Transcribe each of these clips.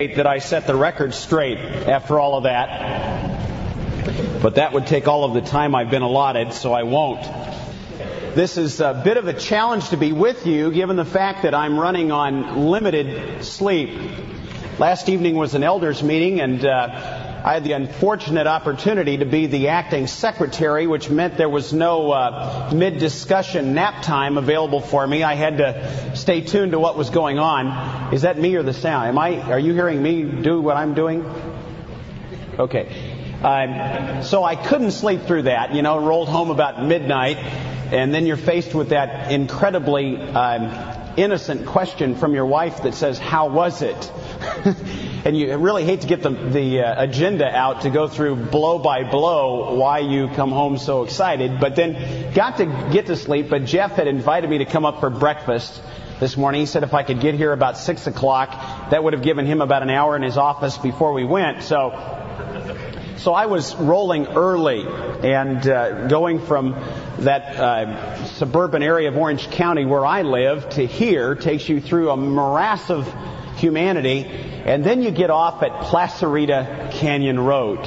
that I set the record straight after all of that. But that would take all of the time I've been allotted, so I won't. This is a bit of a challenge to be with you given the fact that I'm running on limited sleep. Last evening was an elders meeting and uh, I had the unfortunate opportunity to be the acting secretary, which meant there was no uh, mid-discussion nap time available for me. I had to stay tuned to what was going on. Is that me or the sound? Am I? Are you hearing me do what I'm doing? Okay. Um, so I couldn't sleep through that. You know, rolled home about midnight, and then you're faced with that incredibly um, innocent question from your wife that says, "How was it?" and you really hate to get the, the uh, agenda out to go through blow by blow why you come home so excited. But then got to get to sleep. But Jeff had invited me to come up for breakfast this morning. He said if I could get here about six o'clock, that would have given him about an hour in his office before we went. So. So I was rolling early and uh, going from that uh, suburban area of Orange County where I live to here takes you through a morass of humanity, and then you get off at Placerita Canyon Road.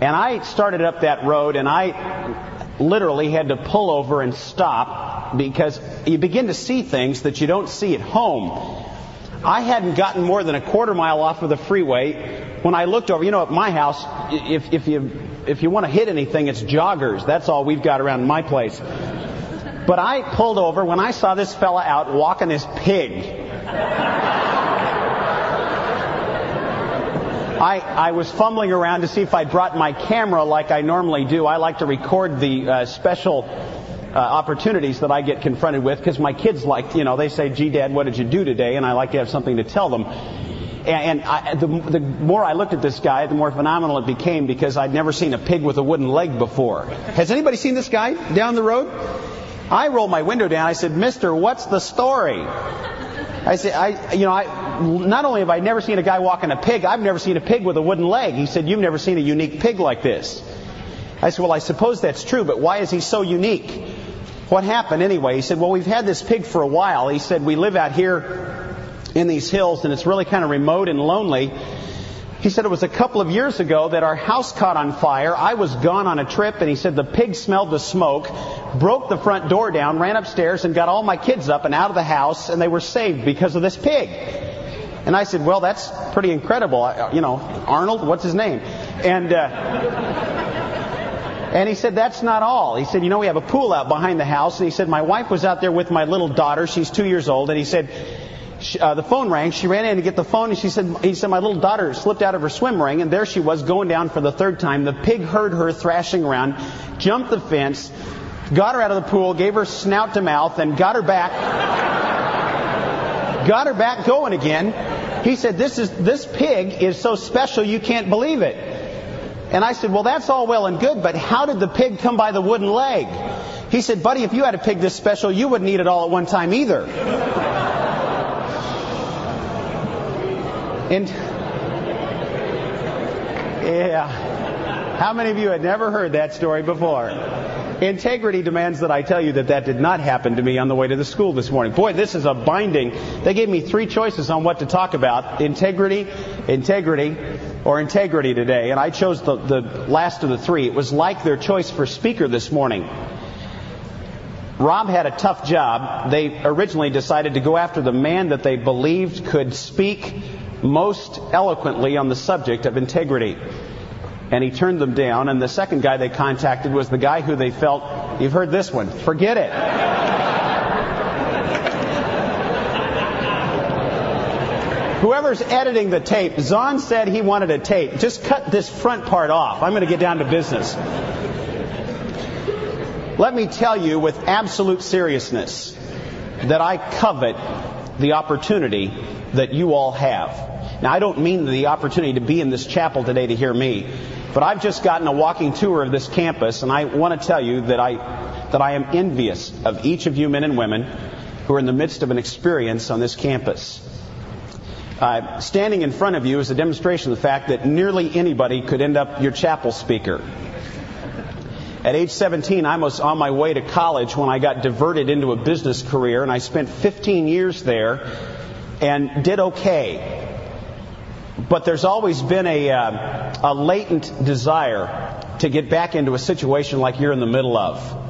And I started up that road, and I literally had to pull over and stop because you begin to see things that you don't see at home. I hadn't gotten more than a quarter mile off of the freeway when I looked over. You know, at my house, if, if you if you want to hit anything, it's joggers. That's all we've got around my place. But I pulled over when I saw this fella out walking his pig. I, I was fumbling around to see if I brought my camera like I normally do. I like to record the uh, special uh, opportunities that I get confronted with because my kids like, you know, they say, gee, Dad, what did you do today? And I like to have something to tell them. And, and I, the, the more I looked at this guy, the more phenomenal it became because I'd never seen a pig with a wooden leg before. Has anybody seen this guy down the road? I rolled my window down. I said, Mister, what's the story? I said, I, you know, I, not only have I never seen a guy walking a pig, I've never seen a pig with a wooden leg. He said, you've never seen a unique pig like this. I said, well, I suppose that's true, but why is he so unique? What happened anyway? He said, well, we've had this pig for a while. He said, we live out here in these hills and it's really kind of remote and lonely. He said it was a couple of years ago that our house caught on fire. I was gone on a trip, and he said the pig smelled the smoke, broke the front door down, ran upstairs, and got all my kids up and out of the house, and they were saved because of this pig. And I said, well, that's pretty incredible. You know, Arnold, what's his name? And, uh, and he said, that's not all. He said, you know, we have a pool out behind the house. And he said, my wife was out there with my little daughter. She's two years old. And he said, uh, the phone rang. She ran in to get the phone, and she said, "He said my little daughter slipped out of her swim ring, and there she was going down for the third time. The pig heard her thrashing around, jumped the fence, got her out of the pool, gave her snout to mouth, and got her back, got her back going again. He said, "This is this pig is so special you can't believe it." And I said, "Well, that's all well and good, but how did the pig come by the wooden leg?" He said, "Buddy, if you had a pig this special, you wouldn't eat it all at one time either." And yeah. How many of you had never heard that story before? Integrity demands that I tell you that that did not happen to me on the way to the school this morning. Boy, this is a binding. They gave me three choices on what to talk about. Integrity, integrity, or integrity today. And I chose the, the last of the three. It was like their choice for speaker this morning. Rob had a tough job. They originally decided to go after the man that they believed could speak most eloquently on the subject of integrity. And he turned them down. And the second guy they contacted was the guy who they felt, you've heard this one, forget it. Whoever's editing the tape, Zahn said he wanted a tape. Just cut this front part off. I'm going to get down to business. Let me tell you with absolute seriousness that I covet the opportunity that you all have. Now, I don't mean the opportunity to be in this chapel today to hear me, but I've just gotten a walking tour of this campus, and I want to tell you that I, that I am envious of each of you men and women who are in the midst of an experience on this campus. Uh, standing in front of you is a demonstration of the fact that nearly anybody could end up your chapel speaker. At age 17, I was on my way to college when I got diverted into a business career, and I spent 15 years there and did okay. But there's always been a, uh, a latent desire to get back into a situation like you're in the middle of.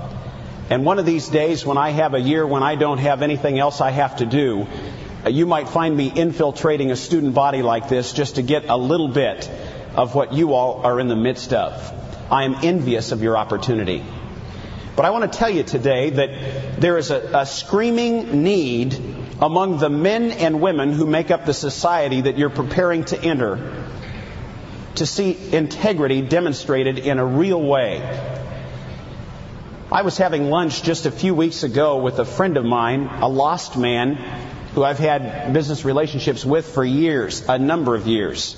And one of these days, when I have a year when I don't have anything else I have to do, uh, you might find me infiltrating a student body like this just to get a little bit of what you all are in the midst of. I am envious of your opportunity. But I want to tell you today that there is a, a, screaming need among the men and women who make up the society that you're preparing to enter to see integrity demonstrated in a real way. I was having lunch just a few weeks ago with a friend of mine, a lost man who I've had business relationships with for years, a number of years.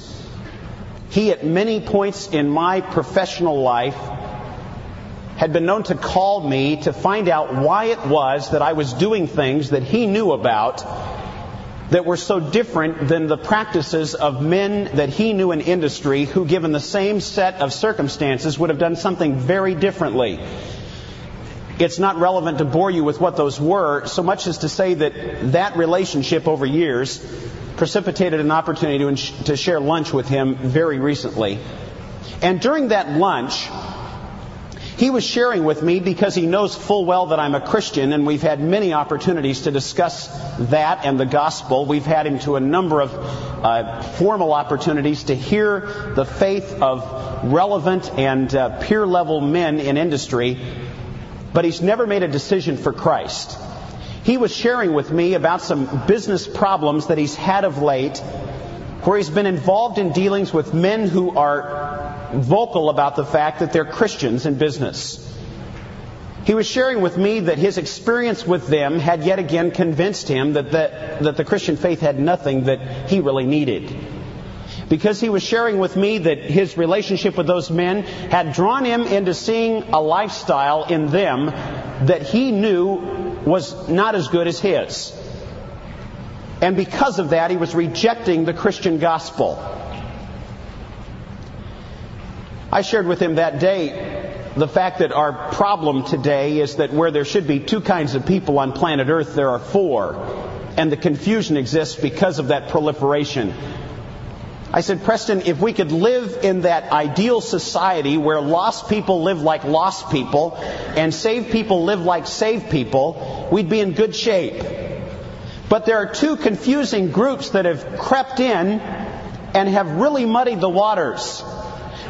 He, at many points in my professional life, had been known to call me to find out why it was that I was doing things that he knew about that were so different than the practices of men that he knew in industry who, given the same set of circumstances, would have done something very differently. It's not relevant to bore you with what those were, so much as to say that that relationship over years precipitated an opportunity to, to share lunch with him very recently. And during that lunch, he was sharing with me because he knows full well that I'm a Christian, and we've had many opportunities to discuss that and the gospel. We've had him to a number of uh, formal opportunities to hear the faith of relevant and uh, peer level men in industry, but he's never made a decision for Christ. He was sharing with me about some business problems that he's had of late, where he's been involved in dealings with men who are vocal about the fact that they're Christians in business. He was sharing with me that his experience with them had yet again convinced him that the, that the Christian faith had nothing that he really needed. Because he was sharing with me that his relationship with those men had drawn him into seeing a lifestyle in them that he knew was not as good as his. And because of that, he was rejecting the Christian gospel. I shared with him that day the fact that our problem today is that where there should be two kinds of people on planet Earth, there are four. And the confusion exists because of that proliferation. I said, Preston, if we could live in that ideal society where lost people live like lost people and saved people live like saved people, we'd be in good shape. But there are two confusing groups that have crept in and have really muddied the waters.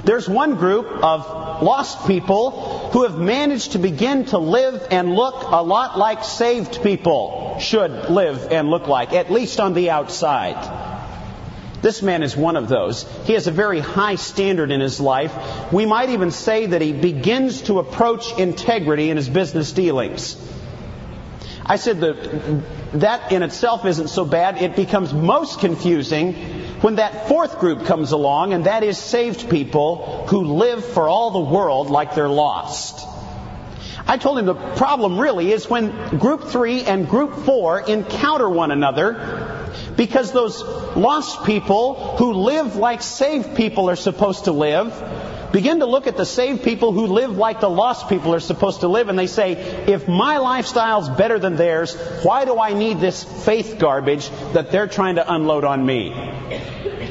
There's one group of lost people who have managed to begin to live and look a lot like saved people should live and look like, at least on the outside. This man is one of those. He has a very high standard in his life. We might even say that he begins to approach integrity in his business dealings. I said that that in itself isn't so bad. It becomes most confusing when that fourth group comes along, and that is saved people who live for all the world like they're lost. I told him the problem really is when group three and group four encounter one another because those lost people who live like saved people are supposed to live begin to look at the saved people who live like the lost people are supposed to live, and they say, if my lifestyle's better than theirs, why do I need this faith garbage that they're trying to unload on me?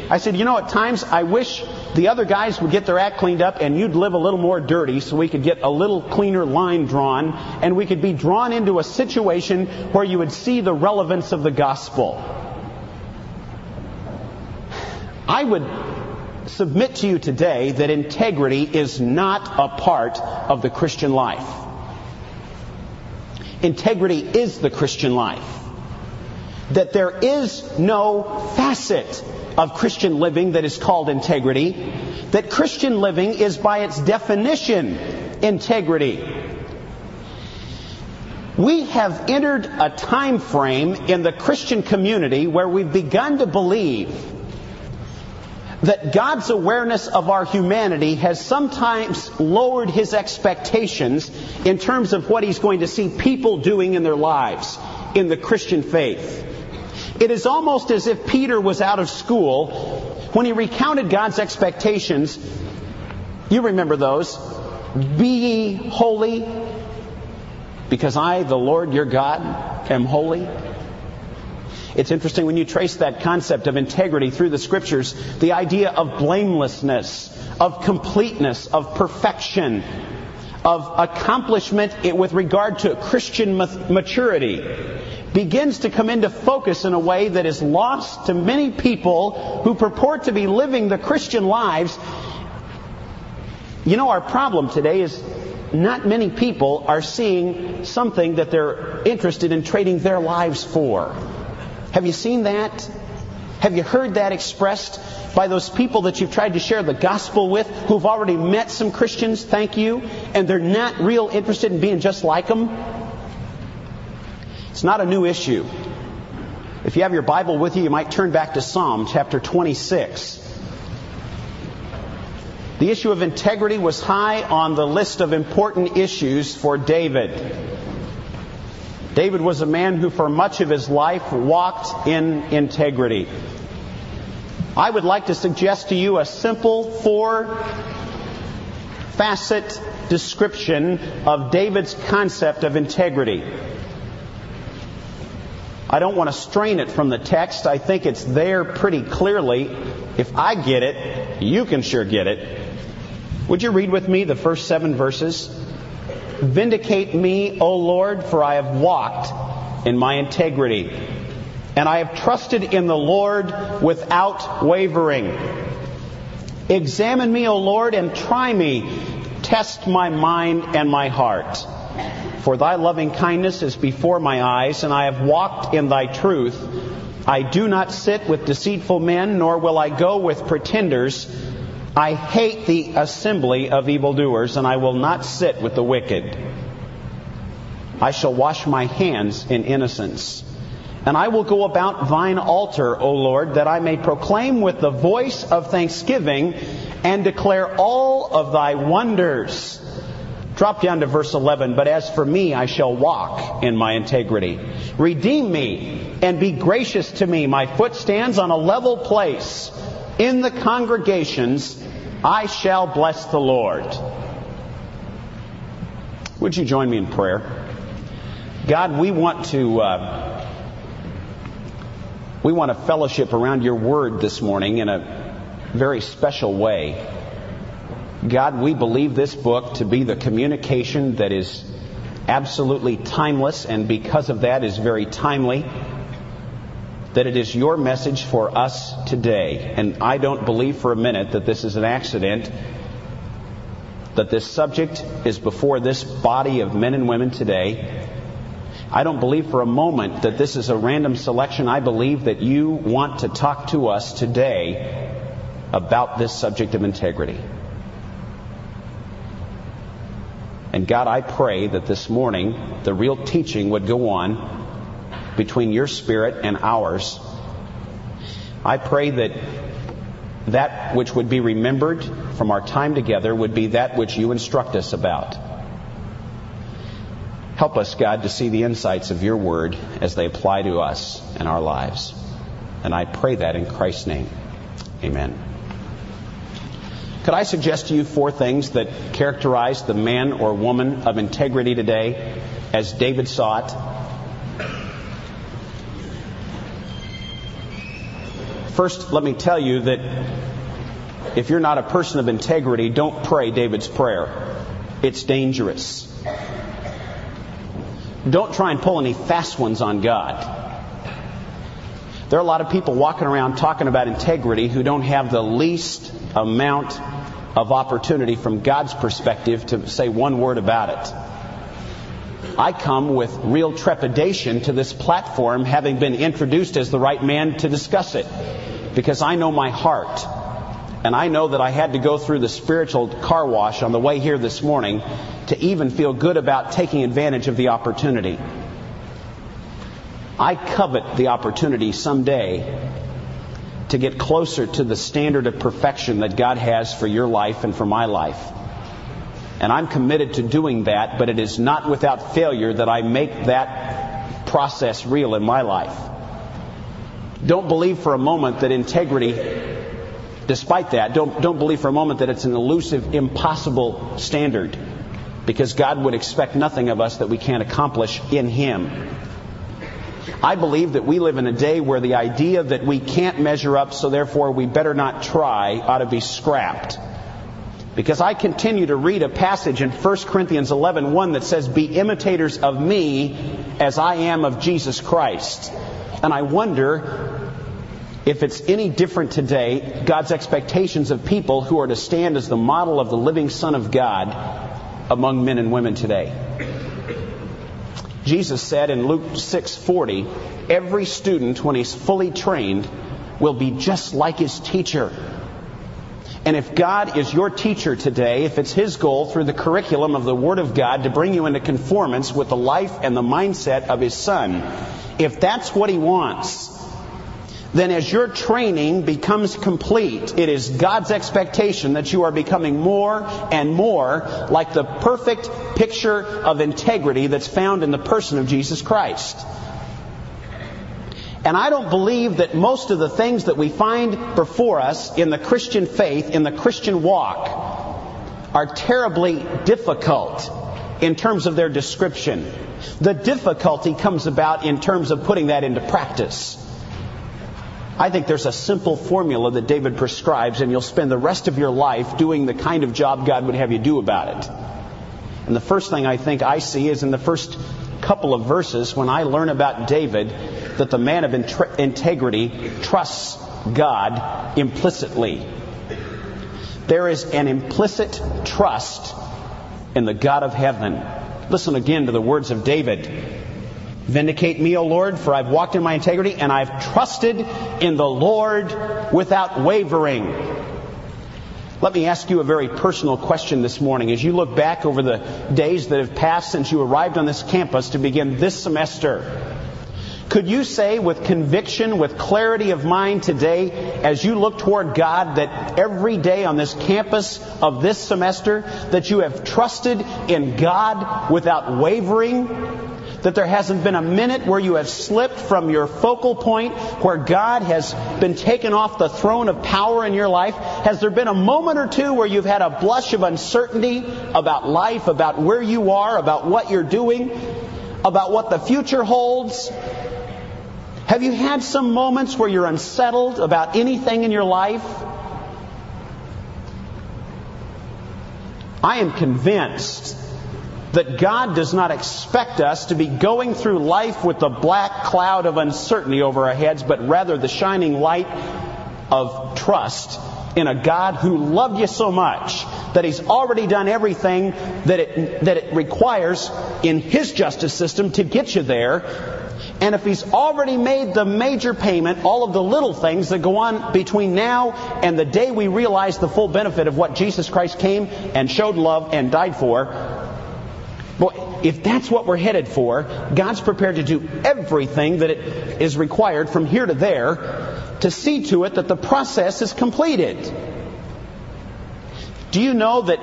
I said, you know, at times I wish the other guys would get their act cleaned up and you'd live a little more dirty so we could get a little cleaner line drawn and we could be drawn into a situation where you would see the relevance of the gospel. I would submit to you today that integrity is not a part of the Christian life. Integrity is the Christian life. That there is no facet of Christian living that is called integrity. That Christian living is by its definition integrity. We have entered a time frame in the Christian community where we've begun to believe that God's awareness of our humanity has sometimes lowered his expectations in terms of what he's going to see people doing in their lives in the Christian faith. It is almost as if Peter was out of school when he recounted God's expectations. You remember those. Be ye holy, because I, the Lord your God, am holy. It's interesting when you trace that concept of integrity through the scriptures, the idea of blamelessness, of completeness, of perfection, of accomplishment with regard to Christian maturity begins to come into focus in a way that is lost to many people who purport to be living the Christian lives. You know, our problem today is not many people are seeing something that they're interested in trading their lives for. Have you seen that? Have you heard that expressed by those people that you've tried to share the gospel with who've already met some Christians, thank you, and they're not real interested in being just like them? It's not a new issue. If you have your Bible with you, you might turn back to Psalm chapter 26. The issue of integrity was high on the list of important issues for David. David was a man who, for much of his life, walked in integrity. I would like to suggest to you a simple four facet description of David's concept of integrity. I don't want to strain it from the text. I think it's there pretty clearly. If I get it, you can sure get it. Would you read with me the first seven verses? Vindicate me, O Lord, for I have walked in my integrity, and I have trusted in the Lord without wavering. Examine me, O Lord, and try me. Test my mind and my heart. For thy loving kindness is before my eyes, and I have walked in thy truth. I do not sit with deceitful men, nor will I go with pretenders. I hate the assembly of evildoers, and I will not sit with the wicked. I shall wash my hands in innocence. And I will go about thine altar, O Lord, that I may proclaim with the voice of thanksgiving and declare all of thy wonders. Drop down to verse 11. But as for me, I shall walk in my integrity. Redeem me and be gracious to me. My foot stands on a level place. In the congregations, I shall bless the Lord. Would you join me in prayer? God, we want to uh, we want to fellowship around your word this morning in a very special way. God, we believe this book to be the communication that is absolutely timeless and because of that is very timely. That it is your message for us today. And I don't believe for a minute that this is an accident. That this subject is before this body of men and women today. I don't believe for a moment that this is a random selection. I believe that you want to talk to us today about this subject of integrity. And God, I pray that this morning the real teaching would go on between your spirit and ours. I pray that that which would be remembered from our time together would be that which you instruct us about. Help us, God, to see the insights of your word as they apply to us and our lives. And I pray that in Christ's name. Amen. Could I suggest to you four things that characterize the man or woman of integrity today as David saw it? First, let me tell you that if you're not a person of integrity, don't pray David's prayer. It's dangerous. Don't try and pull any fast ones on God. There are a lot of people walking around talking about integrity who don't have the least amount of opportunity from God's perspective to say one word about it. I come with real trepidation to this platform having been introduced as the right man to discuss it because I know my heart. And I know that I had to go through the spiritual car wash on the way here this morning to even feel good about taking advantage of the opportunity. I covet the opportunity someday to get closer to the standard of perfection that God has for your life and for my life. And I'm committed to doing that, but it is not without failure that I make that process real in my life. Don't believe for a moment that integrity, despite that, don't, don't believe for a moment that it's an elusive, impossible standard. Because God would expect nothing of us that we can't accomplish in Him. I believe that we live in a day where the idea that we can't measure up, so therefore we better not try, ought to be scrapped. Because I continue to read a passage in 1 Corinthians 11:1 that says, "Be imitators of me as I am of Jesus Christ." And I wonder if it's any different today, God's expectations of people who are to stand as the model of the living Son of God among men and women today. Jesus said in Luke 6:40, every student when he's fully trained will be just like his teacher. And if God is your teacher today, if it's His goal through the curriculum of the Word of God to bring you into conformance with the life and the mindset of His Son, if that's what He wants, then as your training becomes complete, it is God's expectation that you are becoming more and more like the perfect picture of integrity that's found in the person of Jesus Christ. And I don't believe that most of the things that we find before us in the Christian faith, in the Christian walk, are terribly difficult in terms of their description. The difficulty comes about in terms of putting that into practice. I think there's a simple formula that David prescribes, and you'll spend the rest of your life doing the kind of job God would have you do about it. And the first thing I think I see is in the first couple of verses when I learn about David that the man of integrity trusts God implicitly. There is an implicit trust in the God of heaven. Listen again to the words of David. Vindicate me, O Lord, for I've walked in my integrity and I've trusted in the Lord without wavering. Let me ask you a very personal question this morning. As you look back over the days that have passed since you arrived on this campus to begin this semester, could you say with conviction, with clarity of mind today, as you look toward God, that every day on this campus of this semester, that you have trusted in God without wavering? That there hasn't been a minute where you have slipped from your focal point, where God has been taken off the throne of power in your life? Has there been a moment or two where you've had a blush of uncertainty about life, about where you are, about what you're doing, about what the future holds? Have you had some moments where you're unsettled about anything in your life? I am convinced that God does not expect us to be going through life with the black cloud of uncertainty over our heads, but rather the shining light of trust in a God who loved you so much that He's already done everything that it, that it requires in His justice system to get you there. And if he's already made the major payment, all of the little things that go on between now and the day we realize the full benefit of what Jesus Christ came and showed love and died for, well, if that's what we're headed for, God's prepared to do everything that it is required from here to there to see to it that the process is completed. Do you know that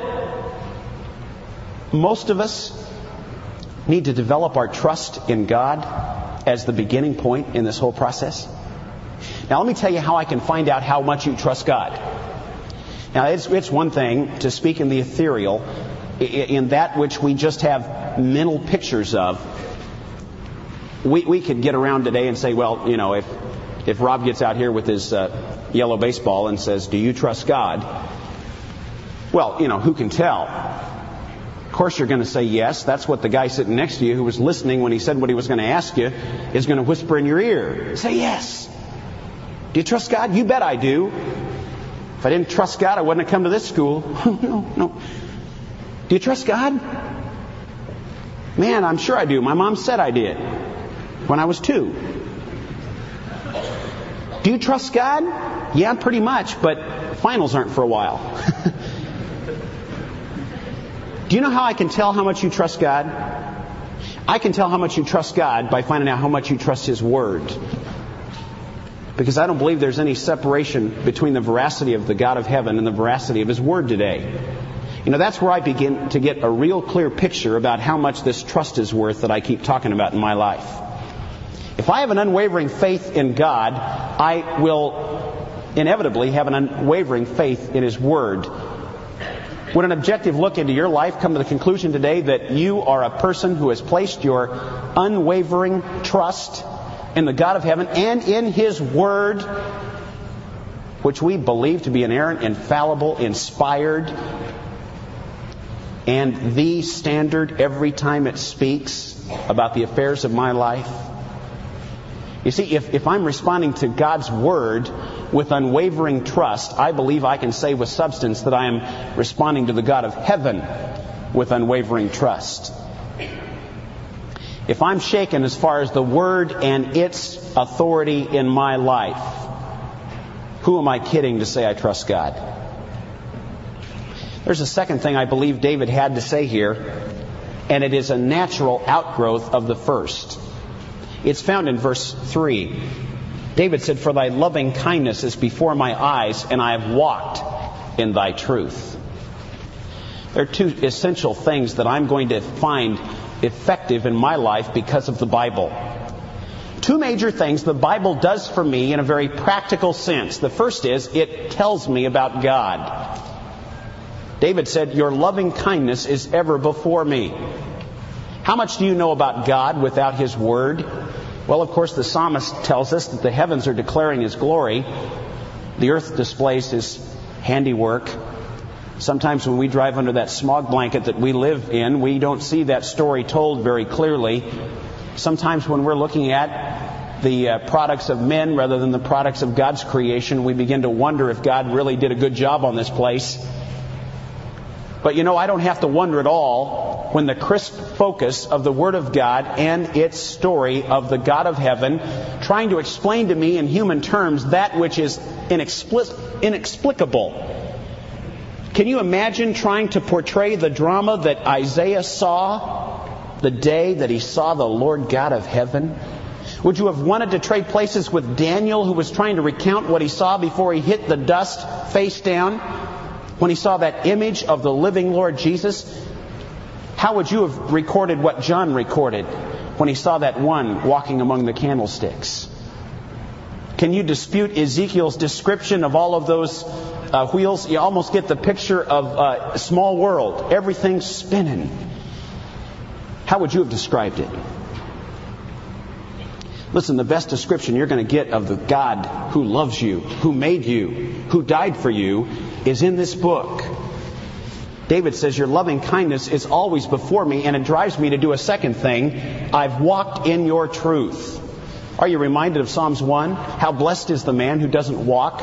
most of us need to develop our trust in God as the beginning point in this whole process? Now, let me tell you how I can find out how much you trust God. Now, it's, it's one thing to speak in the ethereal, in that which we just have mental pictures of. We, we could get around today and say, well, you know, if, if Rob gets out here with his uh, yellow baseball and says, Do you trust God? Well, you know, who can tell? Of course, you're going to say yes. That's what the guy sitting next to you who was listening when he said what he was going to ask you is going to whisper in your ear. Say yes. Do you trust God? You bet I do. If I didn't trust God, I wouldn't have come to this school. no, no. Do you trust God? Man, I'm sure I do. My mom said I did when I was two. Do you trust God? Yeah, pretty much, but finals aren't for a while. Do you know how I can tell how much you trust God? I can tell how much you trust God by finding out how much you trust His Word. Because I don't believe there's any separation between the veracity of the God of heaven and the veracity of His Word today. You know, that's where I begin to get a real clear picture about how much this trust is worth that I keep talking about in my life. If I have an unwavering faith in God, I will inevitably have an unwavering faith in His Word would an objective look into your life come to the conclusion today that you are a person who has placed your unwavering trust in the God of heaven and in His Word, which we believe to be inerrant, infallible, inspired, and the standard every time it speaks about the affairs of my life? You see, if, if I'm responding to God's Word with unwavering trust, I believe I can say with substance that I am responding to the God of heaven with unwavering trust. If I'm shaken as far as the Word and its authority in my life, who am I kidding to say I trust God? There's a second thing I believe David had to say here, and it is a natural outgrowth of the first. It's found in verse 3. David said, For thy loving kindness is before my eyes, and I have walked in thy truth. There are two essential things that I'm going to find effective in my life because of the Bible. Two major things the Bible does for me in a very practical sense. The first is it tells me about God. David said, Your loving kindness is ever before me. How much do you know about God without His Word? Well, of course, the psalmist tells us that the heavens are declaring His glory, the earth displays His handiwork. Sometimes when we drive under that smog blanket that we live in, we don't see that story told very clearly. Sometimes when we're looking at the uh, products of men rather than the products of God's creation, we begin to wonder if God really did a good job on this place. But you know, I don't have to wonder at all when the crisp focus of the Word of God and its story of the God of heaven trying to explain to me in human terms that which is inexplicable can you imagine trying to portray the drama that Isaiah saw the day that he saw the Lord God of heaven? Would you have wanted to trade places with Daniel, who was trying to recount what he saw before he hit the dust face down when he saw that image of the living Lord Jesus? How would you have recorded what John recorded when he saw that one walking among the candlesticks? Can you dispute Ezekiel's description of all of those uh, wheels, you almost get the picture of uh, a small world, everything spinning. How would you have described it? Listen, the best description you're going to get of the God who loves you, who made you, who died for you, is in this book. David says, Your loving kindness is always before me, and it drives me to do a second thing. I've walked in your truth. Are you reminded of Psalms 1? How blessed is the man who doesn't walk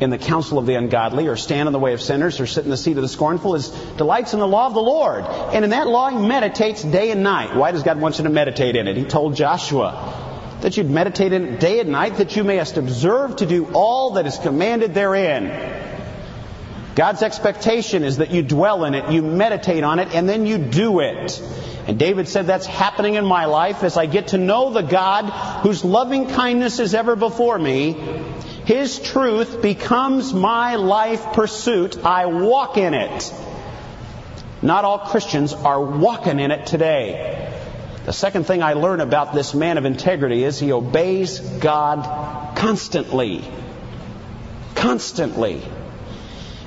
in the counsel of the ungodly, or stand in the way of sinners, or sit in the seat of the scornful, is delights in the law of the Lord. And in that law he meditates day and night. Why does God want you to meditate in it? He told Joshua that you'd meditate in it day and night, that you mayest observe to do all that is commanded therein. God's expectation is that you dwell in it, you meditate on it, and then you do it. And David said that's happening in my life as I get to know the God whose loving kindness is ever before me his truth becomes my life pursuit. I walk in it. Not all Christians are walking in it today. The second thing I learn about this man of integrity is he obeys God constantly. Constantly.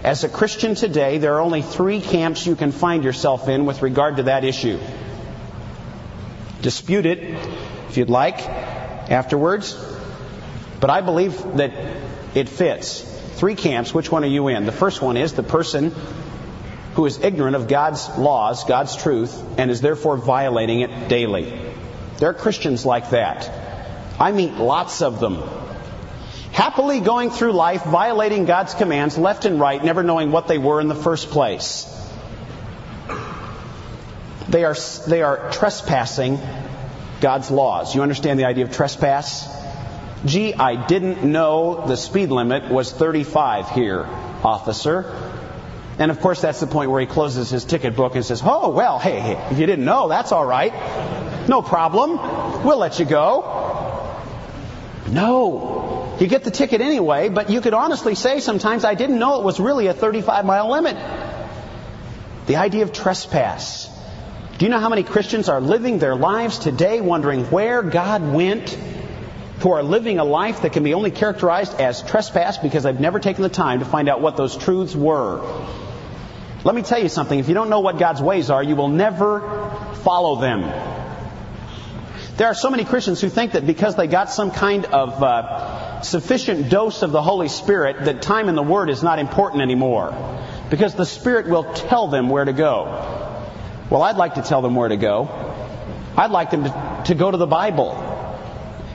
As a Christian today, there are only three camps you can find yourself in with regard to that issue. Dispute it, if you'd like, afterwards. But I believe that it fits. Three camps, which one are you in? The first one is the person who is ignorant of God's laws, God's truth, and is therefore violating it daily. There are Christians like that. I meet lots of them. Happily going through life, violating God's commands left and right, never knowing what they were in the first place. They are, they are trespassing God's laws. You understand the idea of trespass? Gee, I didn't know the speed limit was 35 here, officer. And of course, that's the point where he closes his ticket book and says, Oh, well, hey, hey if you didn't know, that's all right. No problem. We'll let you go. No. You get the ticket anyway, but you could honestly say sometimes I didn't know it was really a 35 mile limit. The idea of trespass. Do you know how many Christians are living their lives today wondering where God went who are living a life that can be only characterized as trespass because they've never taken the time to find out what those truths were. Let me tell you something. If you don't know what God's ways are, you will never follow them. There are so many Christians who think that because they got some kind of uh, sufficient dose of the Holy Spirit, that time in the Word is not important anymore. Because the Spirit will tell them where to go. Well, I'd like to tell them where to go. I'd like them to, to go to the Bible.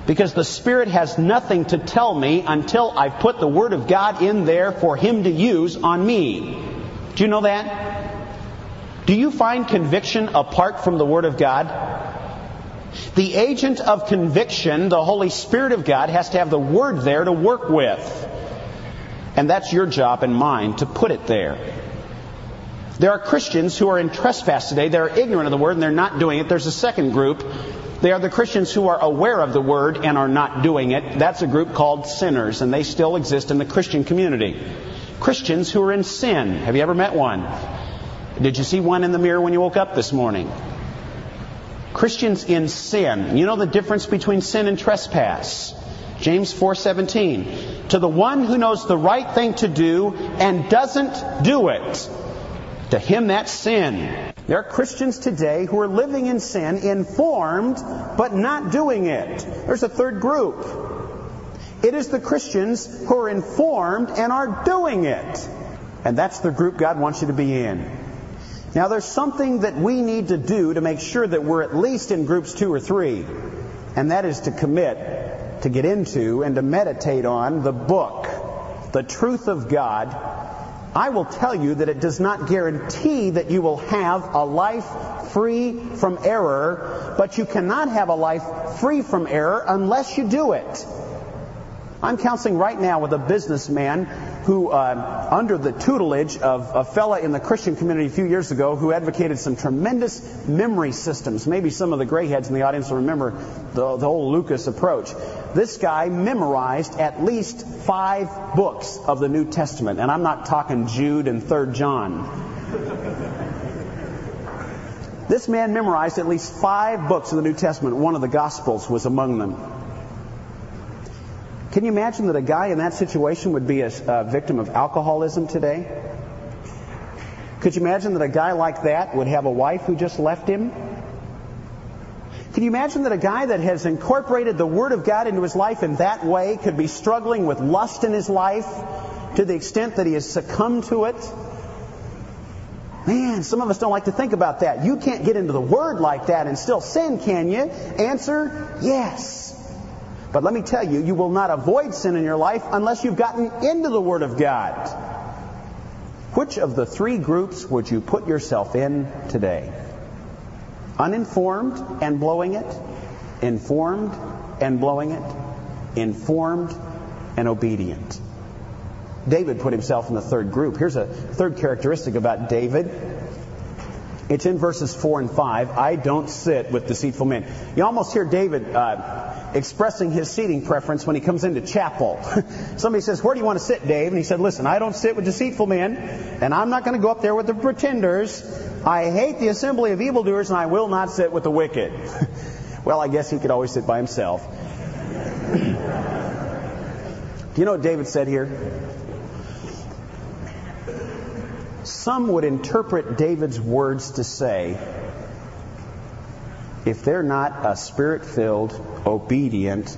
Because the Spirit has nothing to tell me until I've put the Word of God in there for Him to use on me. Do you know that? Do you find conviction apart from the Word of God? The agent of conviction, the Holy Spirit of God, has to have the Word there to work with. And that's your job and mine to put it there. There are Christians who are in trespass today. They're ignorant of the Word and they're not doing it. There's a second group. They are the Christians who are aware of the Word and are not doing it. That's a group called sinners, and they still exist in the Christian community. Christians who are in sin. Have you ever met one? Did you see one in the mirror when you woke up this morning? Christians in sin. You know the difference between sin and trespass. James 4:17. To the one who knows the right thing to do and doesn't do it, to him that's sin. There are Christians today who are living in sin, informed but not doing it. There's a third group. It is the Christians who are informed and are doing it. And that's the group God wants you to be in. Now, there's something that we need to do to make sure that we're at least in groups two or three, and that is to commit to get into and to meditate on the book, the truth of God. I will tell you that it does not guarantee that you will have a life free from error, but you cannot have a life free from error unless you do it. I'm counseling right now with a businessman who, uh, under the tutelage of a fella in the Christian community a few years ago, who advocated some tremendous memory systems. Maybe some of the gray heads in the audience will remember the, the whole Lucas approach. This guy memorized at least five books of the New Testament, and I'm not talking Jude and Third John. This man memorized at least five books of the New Testament. One of the Gospels was among them. Can you imagine that a guy in that situation would be a, a victim of alcoholism today? Could you imagine that a guy like that would have a wife who just left him? Can you imagine that a guy that has incorporated the Word of God into his life in that way could be struggling with lust in his life to the extent that he has succumbed to it? Man, some of us don't like to think about that. You can't get into the Word like that and still sin, can you? Answer, yes. But let me tell you, you will not avoid sin in your life unless you've gotten into the Word of God. Which of the three groups would you put yourself in today? Uninformed and blowing it? Informed and blowing it? Informed and obedient. David put himself in the third group. Here's a third characteristic about David. It's in verses 4 and 5. I don't sit with deceitful men. You almost hear David uh, expressing his seating preference when he comes into chapel. Somebody says, Where do you want to sit, Dave? And he said, Listen, I don't sit with deceitful men, and I'm not going to go up there with the pretenders. I hate the assembly of evildoers, and I will not sit with the wicked. well, I guess he could always sit by himself. do you know what David said here? Some would interpret David's words to say, if they're not a spirit filled, obedient,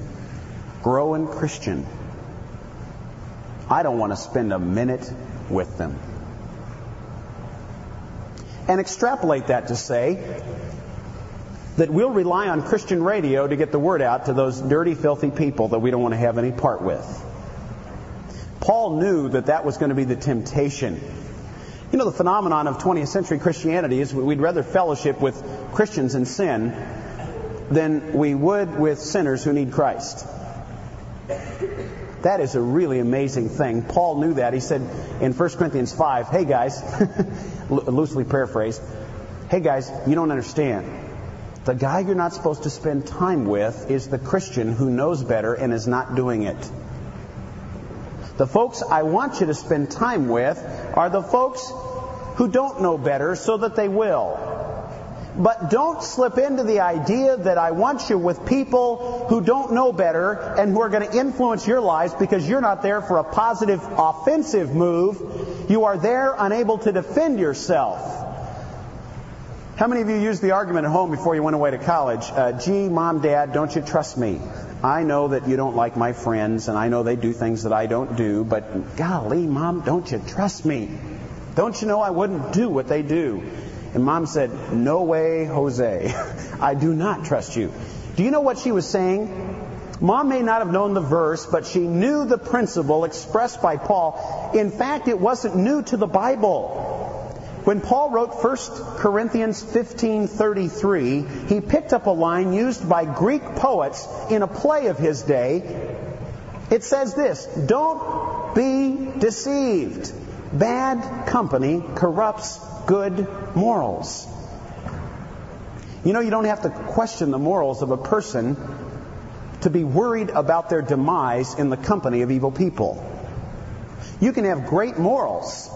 growing Christian, I don't want to spend a minute with them. And extrapolate that to say that we'll rely on Christian radio to get the word out to those dirty, filthy people that we don't want to have any part with. Paul knew that that was going to be the temptation you know, the phenomenon of 20th century Christianity is we'd rather fellowship with Christians in sin than we would with sinners who need Christ. That is a really amazing thing. Paul knew that. He said in 1 Corinthians 5, hey guys, loosely paraphrased, hey guys, you don't understand. The guy you're not supposed to spend time with is the Christian who knows better and is not doing it. The folks I want you to spend time with are the folks who don't know better so that they will. But don't slip into the idea that I want you with people who don't know better and who are going to influence your lives because you're not there for a positive offensive move. You are there unable to defend yourself. How many of you used the argument at home before you went away to college? Uh, gee, mom, dad, don't you trust me? I know that you don't like my friends, and I know they do things that I don't do, but golly, mom, don't you trust me? Don't you know I wouldn't do what they do? And mom said, No way, Jose. I do not trust you. Do you know what she was saying? Mom may not have known the verse, but she knew the principle expressed by Paul. In fact, it wasn't new to the Bible. When Paul wrote 1 Corinthians 15:33, he picked up a line used by Greek poets in a play of his day. It says this, "Don't be deceived. Bad company corrupts good morals." You know, you don't have to question the morals of a person to be worried about their demise in the company of evil people. You can have great morals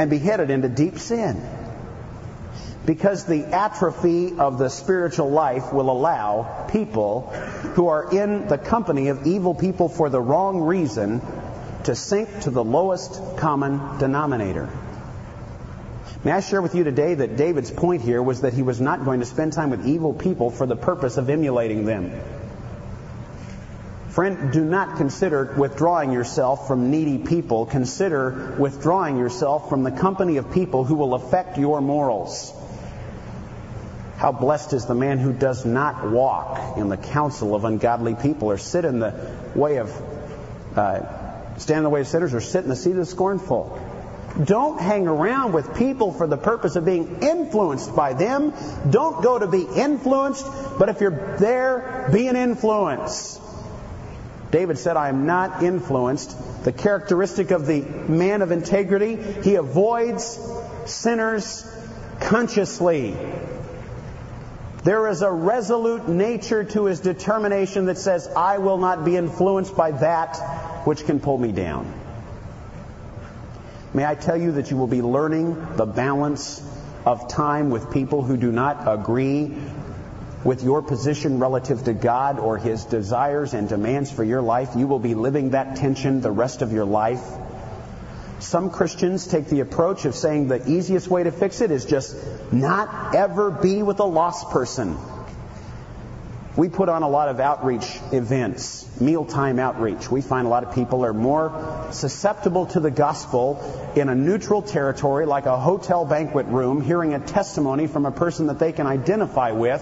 and be headed into deep sin. Because the atrophy of the spiritual life will allow people who are in the company of evil people for the wrong reason to sink to the lowest common denominator. May I share with you today that David's point here was that he was not going to spend time with evil people for the purpose of emulating them. Friend, do not consider withdrawing yourself from needy people. Consider withdrawing yourself from the company of people who will affect your morals. How blessed is the man who does not walk in the counsel of ungodly people or sit in the way of, uh, stand in the way of sinners or sit in the seat of the scornful. Don't hang around with people for the purpose of being influenced by them. Don't go to be influenced, but if you're there, be an influence. David said, I am not influenced. The characteristic of the man of integrity, he avoids sinners consciously. There is a resolute nature to his determination that says, I will not be influenced by that which can pull me down. May I tell you that you will be learning the balance of time with people who do not agree with your position relative to God or His desires and demands for your life. You will be living that tension the rest of your life. Some Christians take the approach of saying the easiest way to fix it is just not ever be with a lost person. We put on a lot of outreach events, mealtime outreach. We find a lot of people are more susceptible to the gospel in a neutral territory like a hotel banquet room, hearing a testimony from a person that they can identify with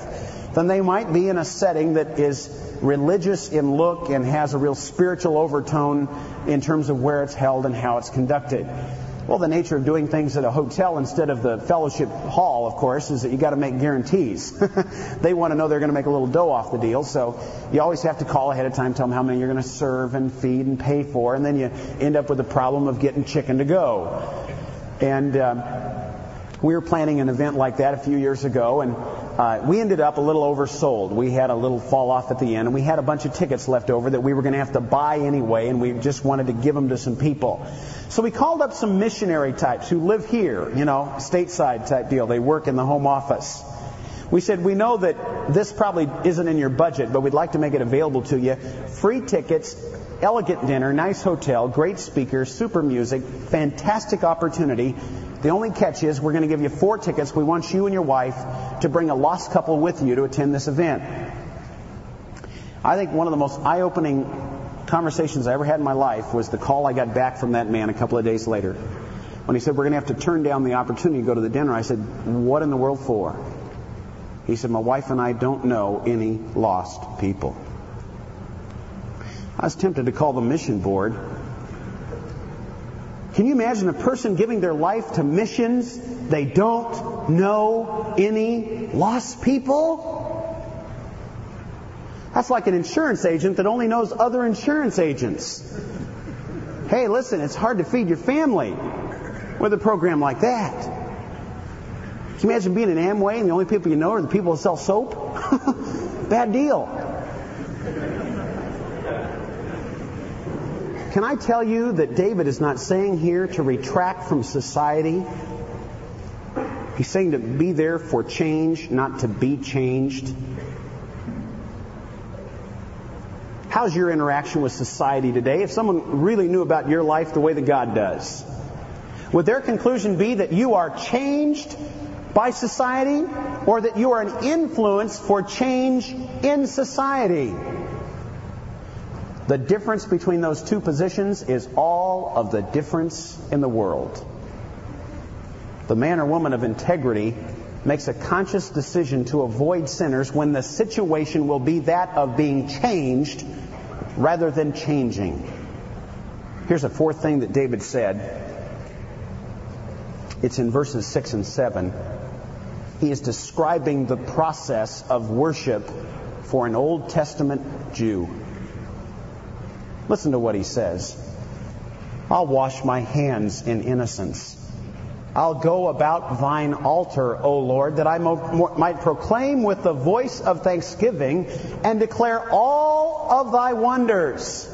than they might be in a setting that is religious in look and has a real spiritual overtone in terms of where it's held and how it's conducted. Well, the nature of doing things at a hotel instead of the fellowship hall, of course, is that you got to make guarantees. they want to know they're going to make a little dough off the deal, so you always have to call ahead of time, tell them how many you're going to serve and feed and pay for, and then you end up with the problem of getting chicken to go. And um, we were planning an event like that a few years ago, and uh, we ended up a little oversold. We had a little fall off at the end, and we had a bunch of tickets left over that we were going to have to buy anyway, and we just wanted to give them to some people. So we called up some missionary types who live here, you know, stateside type deal. They work in the home office. We said, we know that this probably isn't in your budget, but we'd like to make it available to you. Free tickets, elegant dinner, nice hotel, great speakers, super music, fantastic opportunity. The only catch is we're going to give you four tickets. We want you and your wife to bring a lost couple with you to attend this event. I think one of the most eye-opening conversations I ever had in my life was the call I got back from that man a couple of days later. When he said, we're going to have to turn down the opportunity to go to the dinner, I said, what in the world for? He said, my wife and I don't know any lost people. I was tempted to call the mission board can you imagine a person giving their life to missions? They don't know any lost people? That's like an insurance agent that only knows other insurance agents. Hey, listen, it's hard to feed your family with a program like that. Can you imagine being in Amway and the only people you know are the people that sell soap? Bad deal. Can I tell you that David is not saying here to retract from society? He's saying to be there for change, not to be changed. How's your interaction with society today? If someone really knew about your life the way that God does, would their conclusion be that you are changed by society or that you are an influence for change in society. The difference between those two positions is all of the difference in the world. The man or woman of integrity makes a conscious decision to avoid sinners when the situation will be that of being changed rather than changing. Here's a fourth thing that David said. It's in verses 6 and 7. He is describing the process of worship for an Old Testament Jew. Listen to what he says. I'll wash my hands in innocence. I'll go about thine altar, O Lord, that I might proclaim with the voice of thanksgiving and declare all of thy wonders.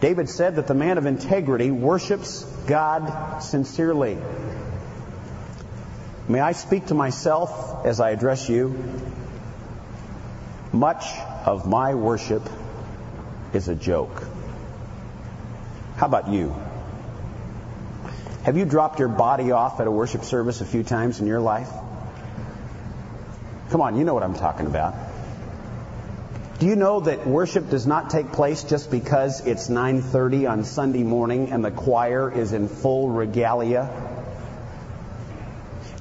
David said that the man of integrity worships God sincerely. May I speak to myself as I address you? Much of my worship is a joke. How about you? Have you dropped your body off at a worship service a few times in your life? Come on, you know what I'm talking about. Do you know that worship does not take place just because it's 9:30 on Sunday morning and the choir is in full regalia?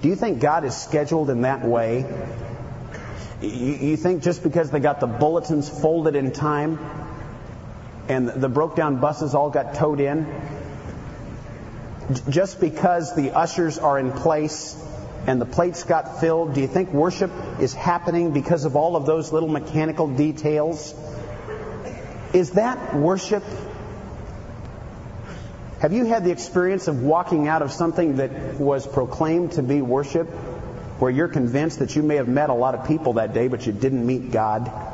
Do you think God is scheduled in that way? You think just because they got the bulletins folded in time and the broke down buses all got towed in, just because the ushers are in place and the plates got filled, do you think worship is happening because of all of those little mechanical details? Is that worship? Have you had the experience of walking out of something that was proclaimed to be worship, where you're convinced that you may have met a lot of people that day, but you didn't meet God?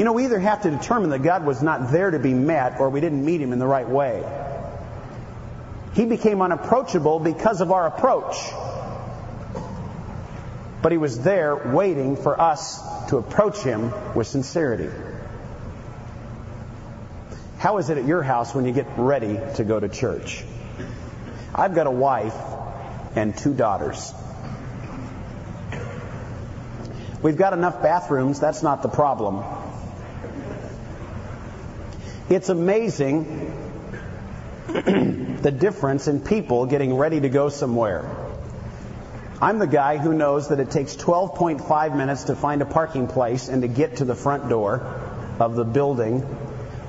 You know, we either have to determine that God was not there to be met, or we didn't meet him in the right way. He became unapproachable because of our approach. But he was there waiting for us to approach him with sincerity. How is it at your house when you get ready to go to church? I've got a wife and two daughters. We've got enough bathrooms, that's not the problem. It's amazing the difference in people getting ready to go somewhere. I'm the guy who knows that it takes 12.5 minutes to find a parking place and to get to the front door of the building,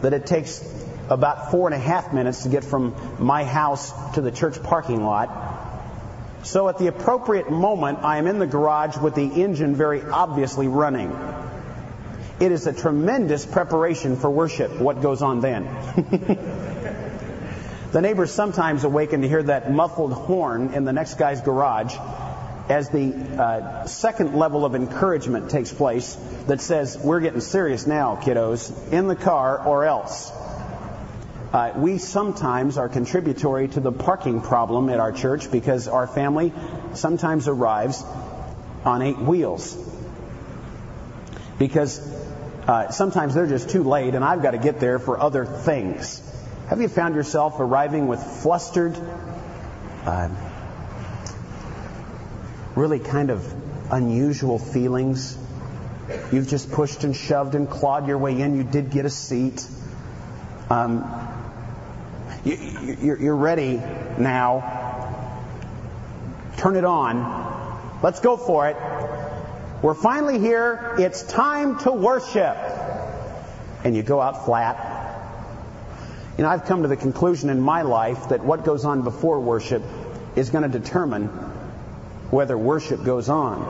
that it takes about four and a half minutes to get from my house to the church parking lot. So at the appropriate moment, I am in the garage with the engine very obviously running. It is a tremendous preparation for worship, what goes on then. The neighbors sometimes awaken to hear that muffled horn in the next guy's garage as the uh, second level of encouragement takes place that says, We're getting serious now, kiddos, in the car or else. Uh, we sometimes are contributory to the parking problem at our church because our family sometimes arrives on eight wheels. Because uh, sometimes they're just too late and I've got to get there for other things. Have you found yourself arriving with flustered, uh, really kind of unusual feelings? You've just pushed and shoved and clawed your way in. You did get a seat. Um, you, are ready now. Turn it on. Let's go for it. We're finally here. It's time to worship. And you go out flat you know, I've come to the conclusion in my life that what goes on before worship is going to determine whether worship goes on.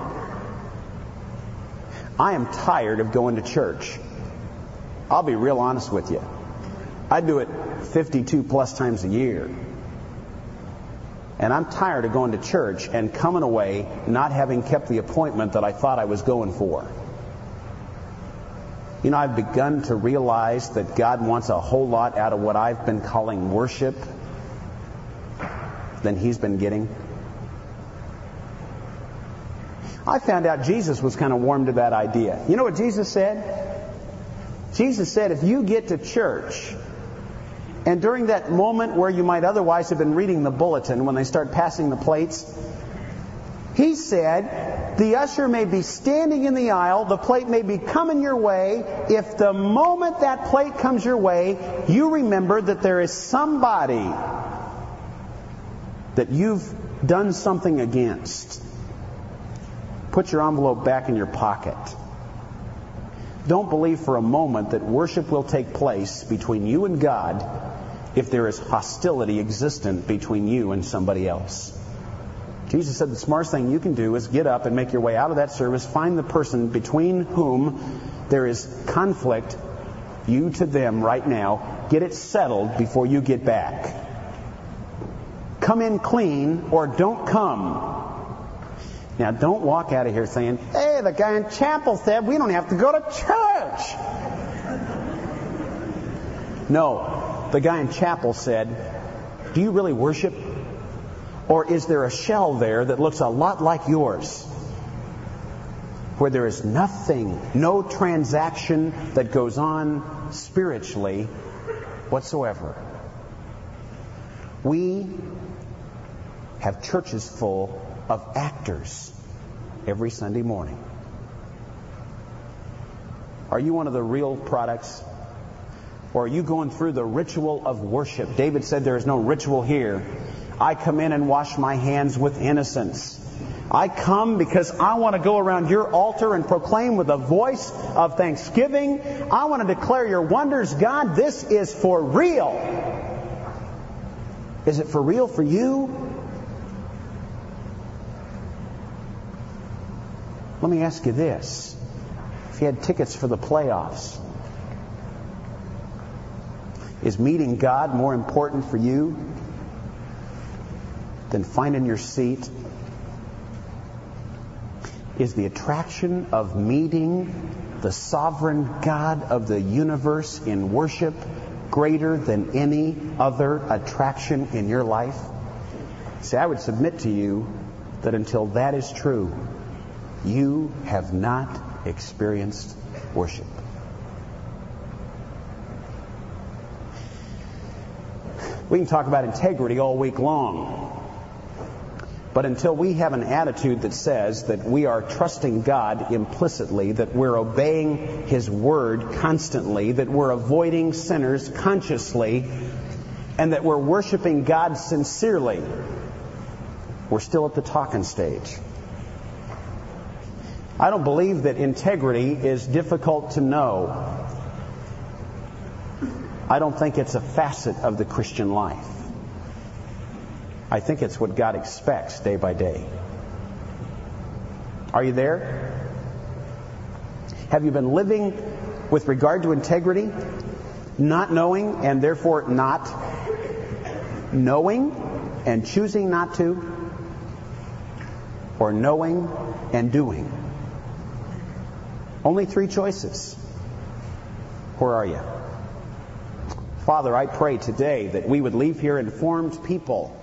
I am tired of going to church. I'll be real honest with you. I do it 52 plus times a year. And I'm tired of going to church and coming away not having kept the appointment that I thought I was going for. You know, I've begun to realize that God wants a whole lot out of what I've been calling worship than He's been getting. I found out Jesus was kind of warm to that idea. You know what Jesus said? Jesus said, if you get to church And during that moment where you might otherwise have been reading the bulletin when they start passing the plates, he said, The usher may be standing in the aisle, the plate may be coming your way. If the moment that plate comes your way, you remember that there is somebody that you've done something against. Put your envelope back in your pocket. Don't believe for a moment that worship will take place between you and God if there is hostility existent between you and somebody else. Jesus said the smartest thing you can do is get up and make your way out of that service, find the person between whom there is conflict, you to them right now, get it settled before you get back. Come in clean or don't come. Now, don't walk out of here saying, hey, the guy in chapel said we don't have to go to church. No, the guy in chapel said, do you really worship? Or is there a shell there that looks a lot like yours? Where there is nothing, no transaction that goes on spiritually whatsoever. We have churches full of actors every Sunday morning. Are you one of the real products? Or are you going through the ritual of worship? David said there is no ritual here. I come in and wash my hands with innocence. I come because I want to go around your altar and proclaim with a voice of thanksgiving. I want to declare your wonders, God. This is for real. Is it for real for you? Let me ask you this. If you had tickets for the playoffs, is meeting God more important for you than finding your seat? Is the attraction of meeting the sovereign God of the universe in worship greater than any other attraction in your life? See, I would submit to you that until that is true, you have not experienced worship. We can talk about integrity all week long. But until we have an attitude that says that we are trusting God implicitly, that we're obeying His Word constantly, that we're avoiding sinners consciously, and that we're worshiping God sincerely, we're still at the talking stage. I don't believe that integrity is difficult to know. I don't think it's a facet of the Christian life. I think it's what God expects day by day. Are you there? Have you been living with regard to integrity, not knowing and therefore not knowing and choosing not to, or knowing and doing? Only three choices. Where are you? Father, I pray today that we would leave here informed people